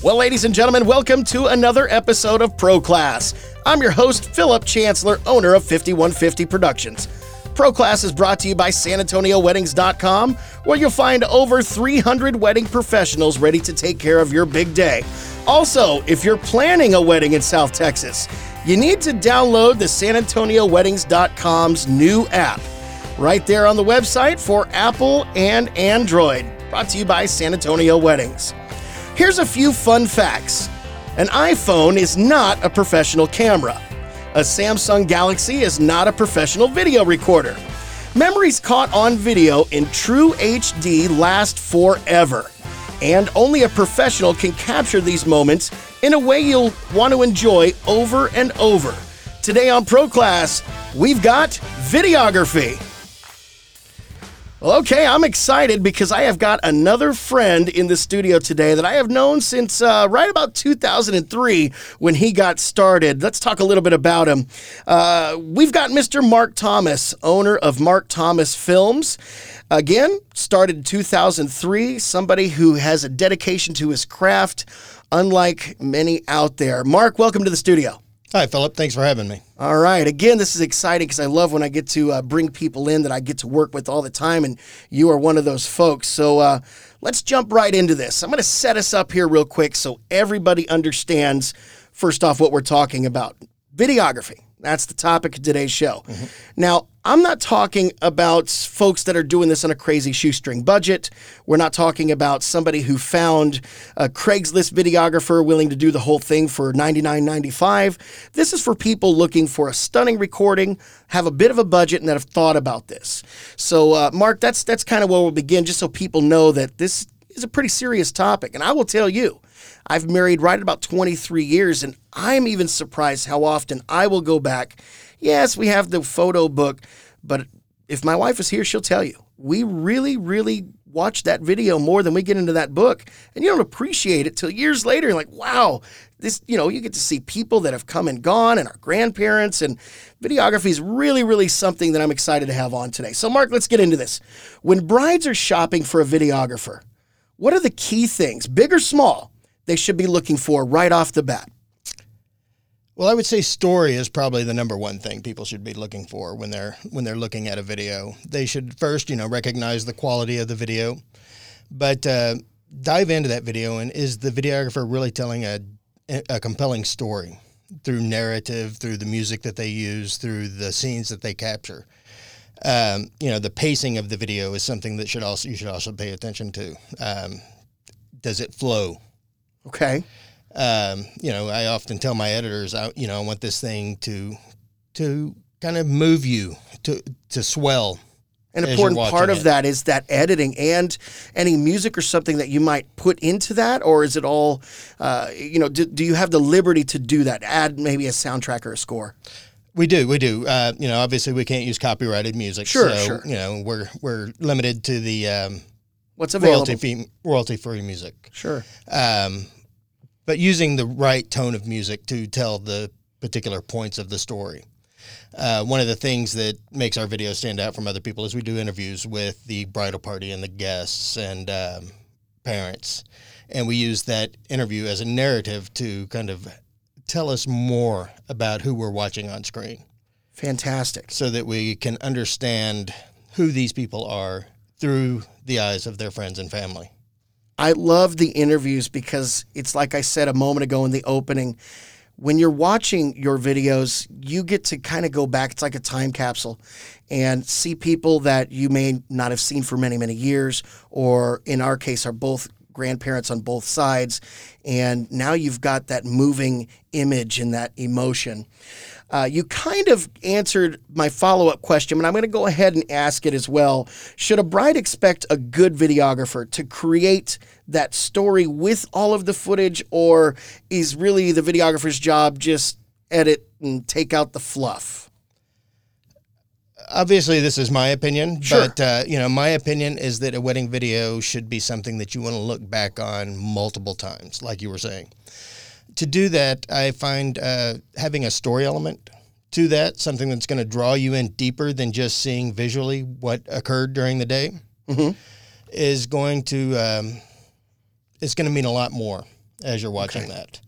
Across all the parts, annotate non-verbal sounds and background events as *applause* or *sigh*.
Well, ladies and gentlemen, welcome to another episode of Pro Class. I'm your host, Philip Chancellor, owner of 5150 Productions. Pro Class is brought to you by SanAntonioWeddings.com, where you'll find over 300 wedding professionals ready to take care of your big day. Also, if you're planning a wedding in South Texas, you need to download the SanAntonioWeddings.com's new app. Right there on the website for Apple and Android. Brought to you by San Antonio Weddings. Here's a few fun facts an iPhone is not a professional camera, a Samsung Galaxy is not a professional video recorder. Memories caught on video in true HD last forever, and only a professional can capture these moments in a way you'll want to enjoy over and over. Today on Pro Class, we've got videography. Well, okay, I'm excited because I have got another friend in the studio today that I have known since uh, right about 2003 when he got started. Let's talk a little bit about him. Uh, we've got Mr. Mark Thomas, owner of Mark Thomas Films. Again, started in 2003, somebody who has a dedication to his craft, unlike many out there. Mark, welcome to the studio. Hi, Philip. Thanks for having me. All right. Again, this is exciting because I love when I get to uh, bring people in that I get to work with all the time, and you are one of those folks. So uh, let's jump right into this. I'm going to set us up here real quick so everybody understands, first off, what we're talking about videography. That's the topic of today's show. Mm-hmm. Now, I'm not talking about folks that are doing this on a crazy shoestring budget. We're not talking about somebody who found a Craigslist videographer willing to do the whole thing for $99.95. This is for people looking for a stunning recording, have a bit of a budget, and that have thought about this. So, uh, Mark, that's that's kind of where we'll begin, just so people know that this is a pretty serious topic. And I will tell you, I've married right about 23 years, and I'm even surprised how often I will go back. Yes, we have the photo book, but if my wife is here, she'll tell you we really, really watch that video more than we get into that book. And you don't appreciate it till years later. Like, wow, this, you know, you get to see people that have come and gone and our grandparents. And videography is really, really something that I'm excited to have on today. So, Mark, let's get into this. When brides are shopping for a videographer, what are the key things, big or small, they should be looking for right off the bat? Well, I would say story is probably the number one thing people should be looking for when they're when they're looking at a video. They should first, you know, recognize the quality of the video, but uh, dive into that video and is the videographer really telling a a compelling story through narrative, through the music that they use, through the scenes that they capture. Um, you know, the pacing of the video is something that should also you should also pay attention to. Um, does it flow? Okay. Um, you know, I often tell my editors, I, you know, I want this thing to to kind of move you to to swell. An important part of it. that is that editing and any music or something that you might put into that, or is it all, uh, you know, do, do you have the liberty to do that? Add maybe a soundtrack or a score. We do, we do. Uh, you know, obviously we can't use copyrighted music. Sure, so, sure. You know, we're we're limited to the um, what's available royalty free, royalty free music. Sure. Um, but using the right tone of music to tell the particular points of the story. Uh, one of the things that makes our video stand out from other people is we do interviews with the bridal party and the guests and um, parents, and we use that interview as a narrative to kind of tell us more about who we're watching on screen. Fantastic. So that we can understand who these people are through the eyes of their friends and family. I love the interviews because it's like I said a moment ago in the opening. When you're watching your videos, you get to kind of go back. It's like a time capsule and see people that you may not have seen for many, many years, or in our case, are both grandparents on both sides. And now you've got that moving image and that emotion. Uh, you kind of answered my follow up question, but I'm going to go ahead and ask it as well. Should a bride expect a good videographer to create that story with all of the footage, or is really the videographer's job just edit and take out the fluff? obviously this is my opinion sure. but uh, you know my opinion is that a wedding video should be something that you want to look back on multiple times like you were saying to do that, I find uh, having a story element to that, something that's going to draw you in deeper than just seeing visually what occurred during the day, mm-hmm. is going to um, it's going to mean a lot more. as you're watching that.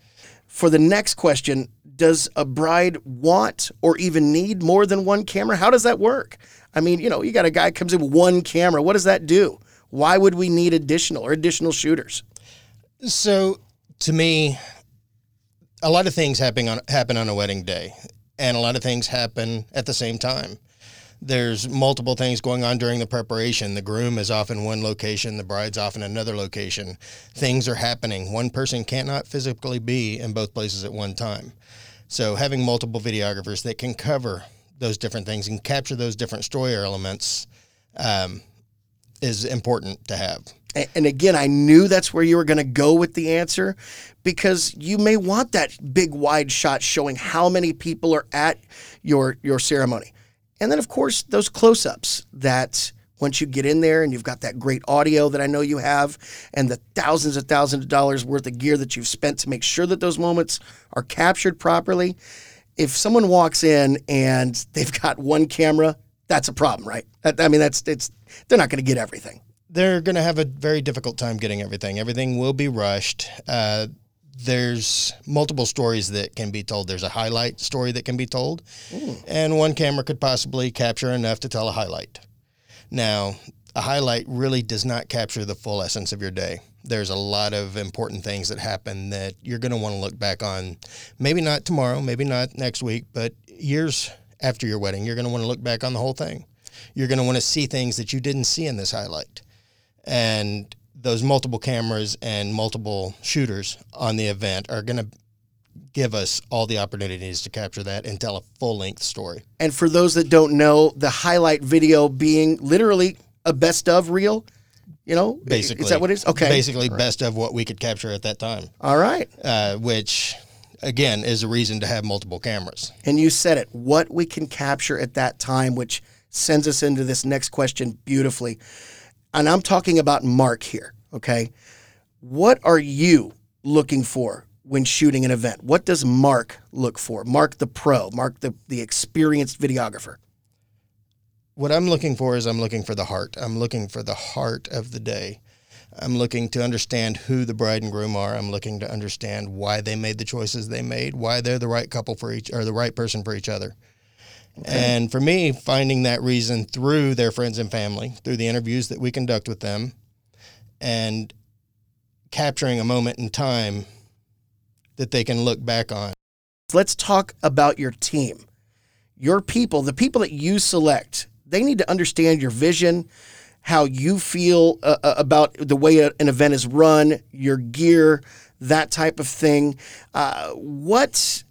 For the next question, does a bride want or even need more than one camera? How does that work? I mean, you know, you got a guy comes in with one camera. What does that do? Why would we need additional or additional shooters? So, to me, a lot of things happen on happen on a wedding day, and a lot of things happen at the same time. There's multiple things going on during the preparation. The groom is off in one location, the bride's off in another location. Things are happening. One person cannot physically be in both places at one time. So, having multiple videographers that can cover those different things and capture those different story elements um, is important to have. And again, I knew that's where you were going to go with the answer because you may want that big wide shot showing how many people are at your your ceremony. And then of course, those close-ups that once you get in there and you've got that great audio that I know you have and the thousands and thousands of dollars worth of gear that you've spent to make sure that those moments are captured properly. If someone walks in and they've got one camera, that's a problem, right? I mean, that's it's they're not going to get everything they're going to have a very difficult time getting everything. Everything will be rushed. Uh, there's multiple stories that can be told. There's a highlight story that can be told, mm. and one camera could possibly capture enough to tell a highlight. Now, a highlight really does not capture the full essence of your day. There's a lot of important things that happen that you're going to want to look back on. Maybe not tomorrow, maybe not next week, but years after your wedding, you're going to want to look back on the whole thing. You're going to want to see things that you didn't see in this highlight and those multiple cameras and multiple shooters on the event are going to give us all the opportunities to capture that and tell a full length story. And for those that don't know, the highlight video being literally a best of reel, you know, basically, is that what it is? Okay, basically right. best of what we could capture at that time. All right, uh, which again is a reason to have multiple cameras. And you said it, what we can capture at that time, which sends us into this next question beautifully and I'm talking about Mark here, okay? What are you looking for when shooting an event? What does Mark look for? Mark the pro, Mark the, the experienced videographer. What I'm looking for is I'm looking for the heart. I'm looking for the heart of the day. I'm looking to understand who the bride and groom are. I'm looking to understand why they made the choices they made, why they're the right couple for each or the right person for each other. Okay. And for me, finding that reason through their friends and family, through the interviews that we conduct with them, and capturing a moment in time that they can look back on. Let's talk about your team. Your people, the people that you select, they need to understand your vision, how you feel uh, uh about the way an event is run, your gear, that type of thing. Uh, what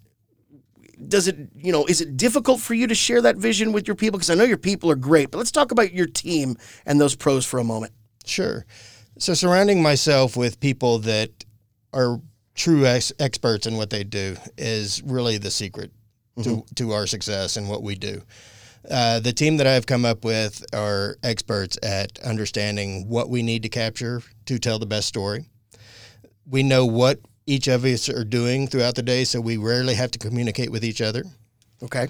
does it you know is it difficult for you to share that vision with your people because i know your people are great but let's talk about your team and those pros for a moment sure so surrounding myself with people that are true ex- experts in what they do is really the secret mm-hmm. to, to our success and what we do uh, the team that I've come up with are experts at understanding what we need to capture to tell the best story. We know what each of us are doing throughout the day, so we rarely have to communicate with each other. Okay.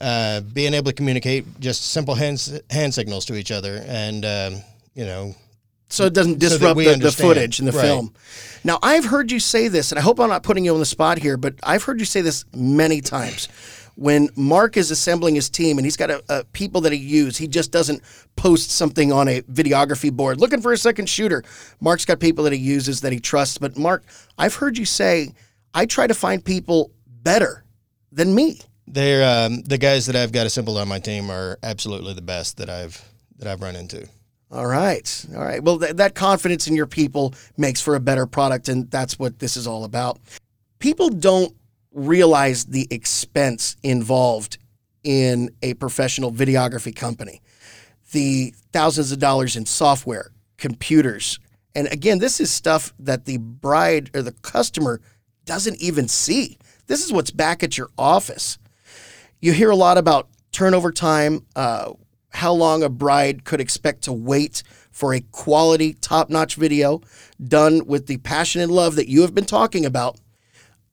Uh, being able to communicate just simple hand, hand signals to each other, and um, you know, so it doesn't disrupt so the, the, footage in the right. film. Now, I've heard you say this, and I hope I'm not putting you on the spot here, but I've heard you say this many times when Mark is assembling his team and he's got a, a people that he uses, he just doesn't post something on a videography board looking for a second shooter. Mark's got people that he uses that he trusts. But Mark, I've heard you say, I try to find people better than me. They're um, the guys that I've got assembled on my team are absolutely the best that I've that I've run into. All right. All right. Well, th- that confidence in your people makes for a better product, and that's what this is all about. People don't realize the expense involved in a professional videography company. The thousands of dollars in software, computers. And again, this is stuff that the bride or the customer doesn't even see. This is what's back at your office. You hear a lot about turnover time, uh, how long a bride could expect to wait for a quality, top notch video done with the passion and love that you have been talking about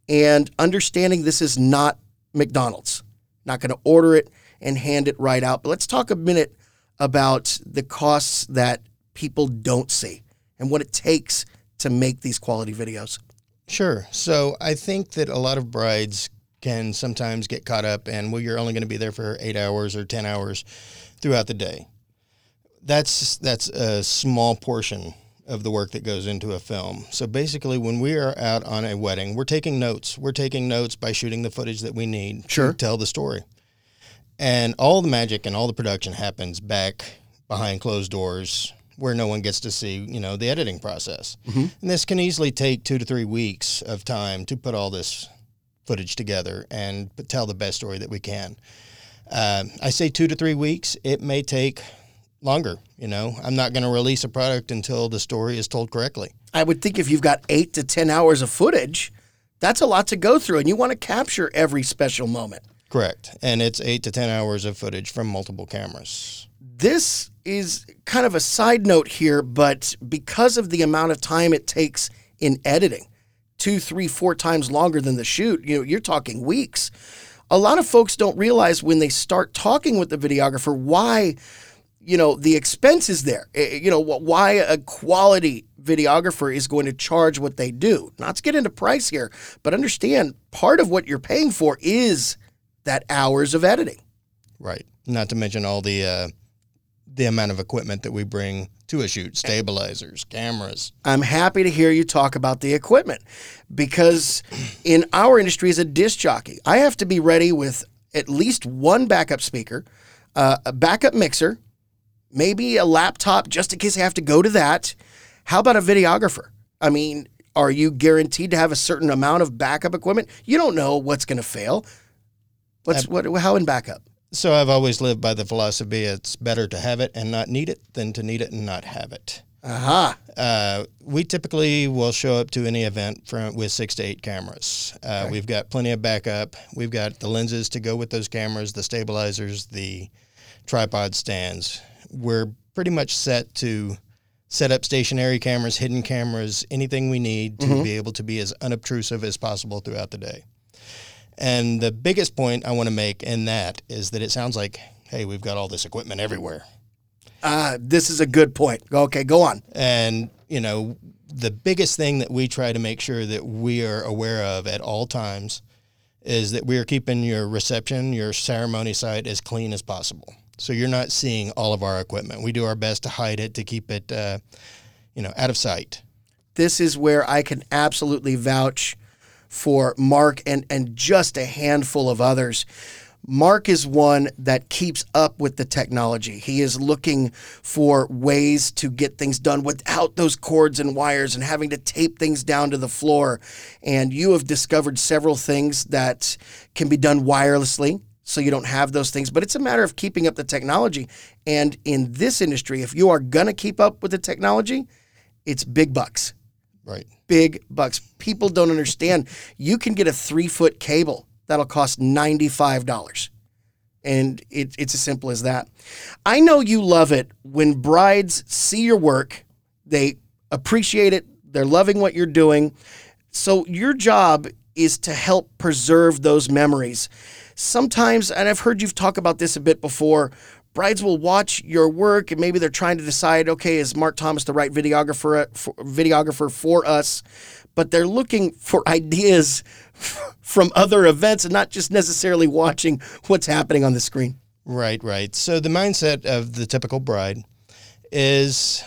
and understanding this is not McDonald's. Not going to order it and hand it right out. But let's talk a minute about the costs that people don't see and what it takes to make these quality videos. Sure. So I think that a lot of brides can sometimes get caught up and well, you're only going to be there for eight hours or 10 hours throughout the day. That's, that's a small portion of the work that goes into a film. So basically, when we are out on a wedding, we're taking notes. We're taking notes by shooting the footage that we need Sure. to tell the story. And all the magic and all the production happens back behind closed doors where no one gets to see, you know, the editing process. And this can easily take two to three weeks of time to put all this footage together and tell the best story that we can. Um, I say two to three weeks. It may take longer. You know, I'm not going to release a product until the story is told correctly. I would think if you've got eight to 10 hours of footage, that's a lot to go through, and you want to capture every special moment. Correct. And it's eight to 10 hours of footage from multiple cameras. This is kind of a side note here, but because of the amount of time it takes in editing, two, three, four times longer than the shoot, you know, you're talking weeks. A lot of folks don't realize when they start talking with the videographer why, you know, the expense is there. Eh, You know, why a quality videographer is going to charge what they do. Not to get into price here, but understand part of what you're paying for is that hours of editing. Right. Not to mention all the uh, the amount of equipment that we bring to a shoot, stabilizers, cameras. I'm happy to hear you talk about the equipment because in our industry as a disc jockey, I have to be ready with at least one backup speaker, uh, a backup mixer, maybe a laptop just in case I have to go to that. How about a videographer? I mean, are you guaranteed to have a certain amount of backup equipment? You don't know what's going to fail. What's what? How in backup? So I've always lived by the philosophy it's better to have it and not need it than to need it and not have it. Aha. Uh, we typically will show up to any event from, with six to eight cameras. Uh, We've got plenty of backup. We've got the lenses to go with those cameras, the stabilizers, the tripod stands. We're pretty much set to set up stationary cameras, hidden cameras, anything we need to be able to be as unobtrusive as possible throughout the day. And the biggest point I want to make in that is that it sounds like, hey, we've got all this equipment everywhere. Uh, this is a good point. Okay, go on. And, you know, the biggest thing that we try to make sure that we are aware of at all times is that we are keeping your reception, your ceremony site as clean as possible. So you're not seeing all of our equipment. We do our best to hide it, to keep it, uh, you know, out of sight. this is where I can absolutely vouch for Mark and, and just a handful of others. Mark is one that keeps up with the technology. He is looking for ways to get things done without those cords and wires and having to tape things down to the floor. And you have discovered several things that can be done wirelessly. So you don't have those things, but it's a matter of keeping up the technology. And in this industry, if you are going to keep up with the technology, it's big bucks Right. big bucks. People don't understand. You can get a three foot cable that'll cost $95. And it, it's as simple as that. I know you love it when brides see your work, they appreciate it, they're loving what you're doing. So, your job is to help preserve those memories. Sometimes, and I've heard you talk about this a bit before, brides will watch your work and maybe they're trying to decide, okay, is Mark Thomas the right videographer uh, for, videographer for us? But they're looking for ideas *laughs* from other events and not just necessarily watching what's happening on the screen. Right, right. So the mindset of the typical bride is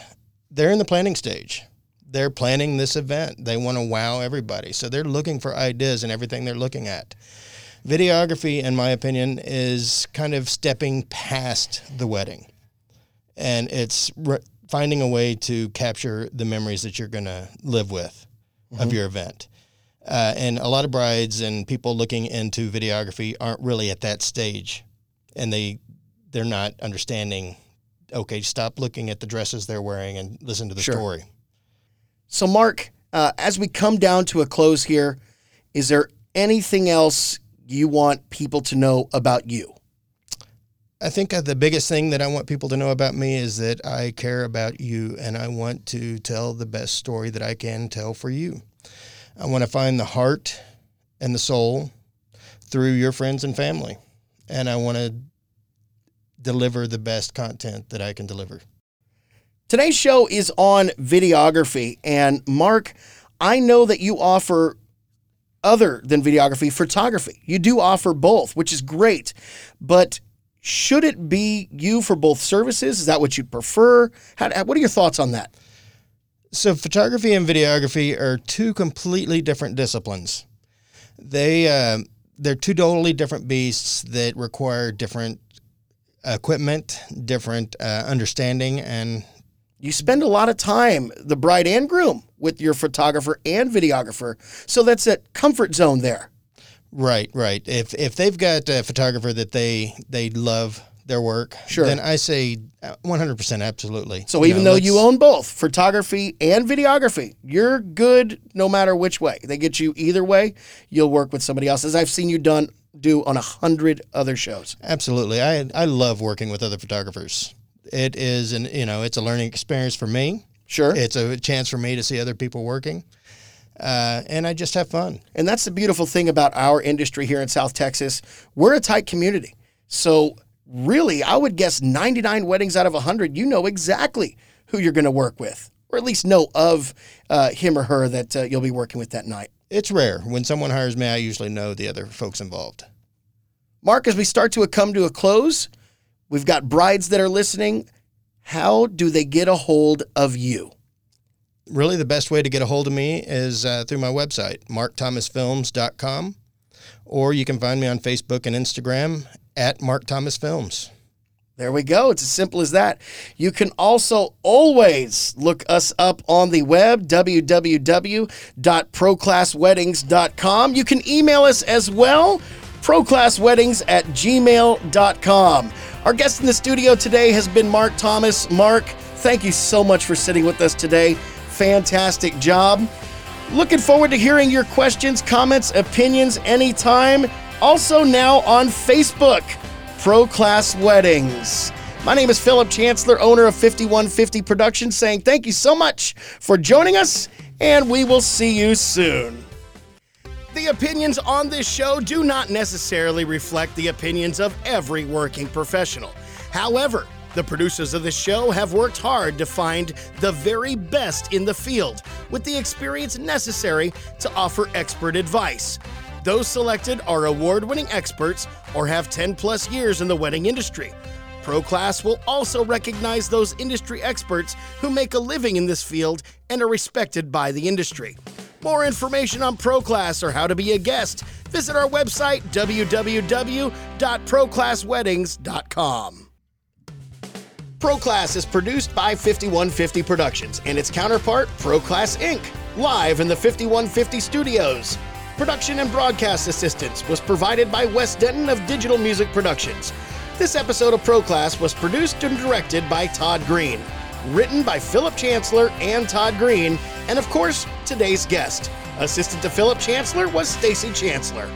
they're in the planning stage. They're planning this event. They want to wow everybody. So they're looking for ideas and everything they're looking at. Videography, in my opinion, is kind of stepping past the wedding. And it's re- finding a way to capture the memories that you're going to live with of your event. Uh, and a lot of brides and people looking into videography aren't really at that stage and they they're not understanding okay stop looking at the dresses they're wearing and listen to the Sure. story So, Mark, uh, as we come down to a close here, is there anything else you want people to know about you? i think uh, the biggest thing that i want people to know about me is that i care about you and i want to tell the best story that i can tell for you i want to find the heart and the soul through your friends and family and i want to deliver the best content that i can deliver Today's show is on videography. And Mark, I know that you offer other than videography, photography. You do offer both, which is great. But should it be you for both services? Is that what you'd prefer? How, what are your thoughts on that? So, photography and videography are two completely different disciplines. They uh, they're two totally different beasts that require different equipment, different uh, understanding, and you spend a lot of time, the bride and groom, with your photographer and videographer. So that's that comfort zone there. Right, right. If if they've got a photographer that they they love their work, Sure. then I say uh, 100% absolutely. So You even know, though you own both photography and videography, you're good no matter which way. They get you either way. You'll work with somebody else, as I've seen you done do on a hundred other shows. Absolutely. I I love working with other photographers. It is an you know, it's a learning experience for me. Sure. It's a chance for me to see other people working. Uh, and I just have fun. And that's the beautiful thing about our industry here in South Texas. We're a tight community. So, really, I would guess 99 weddings out of 100, you know exactly who you're going to work with, or at least know of uh, him or her that uh, you'll be working with that night. It's rare. When someone hires me, I usually know the other folks involved. Mark, as we start to come to a close, we've got brides that are listening. How do they get a hold of you? Really, the best way to get a hold of me is uh, through my website, markthomasfilms.com, or you can find me on Facebook and Instagram at Mark Thomas Films. There we go. It's as simple as that. You can also always look us up on the web, www.proclassweddings.com. You can email us as well, proclassweddings at gmail.com. Our guest in the studio today has been Mark Thomas. Mark, thank you so much for sitting with us today. Fantastic job. Looking forward to hearing your questions, comments, opinions anytime. Also, now on Facebook, Pro Class Weddings. My name is Philip Chancellor, owner of 5150 Productions, saying thank you so much for joining us, and we will see you soon. The opinions on this show do not necessarily reflect the opinions of every working professional. However, the producers of the show have worked hard to find the very best in the field with the experience necessary to offer expert advice. Those selected are award winning experts or have 10 plus years in the wedding industry. ProClass will also recognize those industry experts who make a living in this field and are respected by the industry. More information on ProClass or how to be a guest, visit our website www.proclassweddings.com. ProClass is produced by 5150 Productions and its counterpart, ProClass Inc., live in the 5150 studios. Production and broadcast assistance was provided by Wes Denton of Digital Music Productions. This episode of ProClass was produced and directed by Todd Green, written by Philip Chancellor and Todd Green, and of course, today's guest. Assistant to Philip Chancellor was Stacy Chancellor.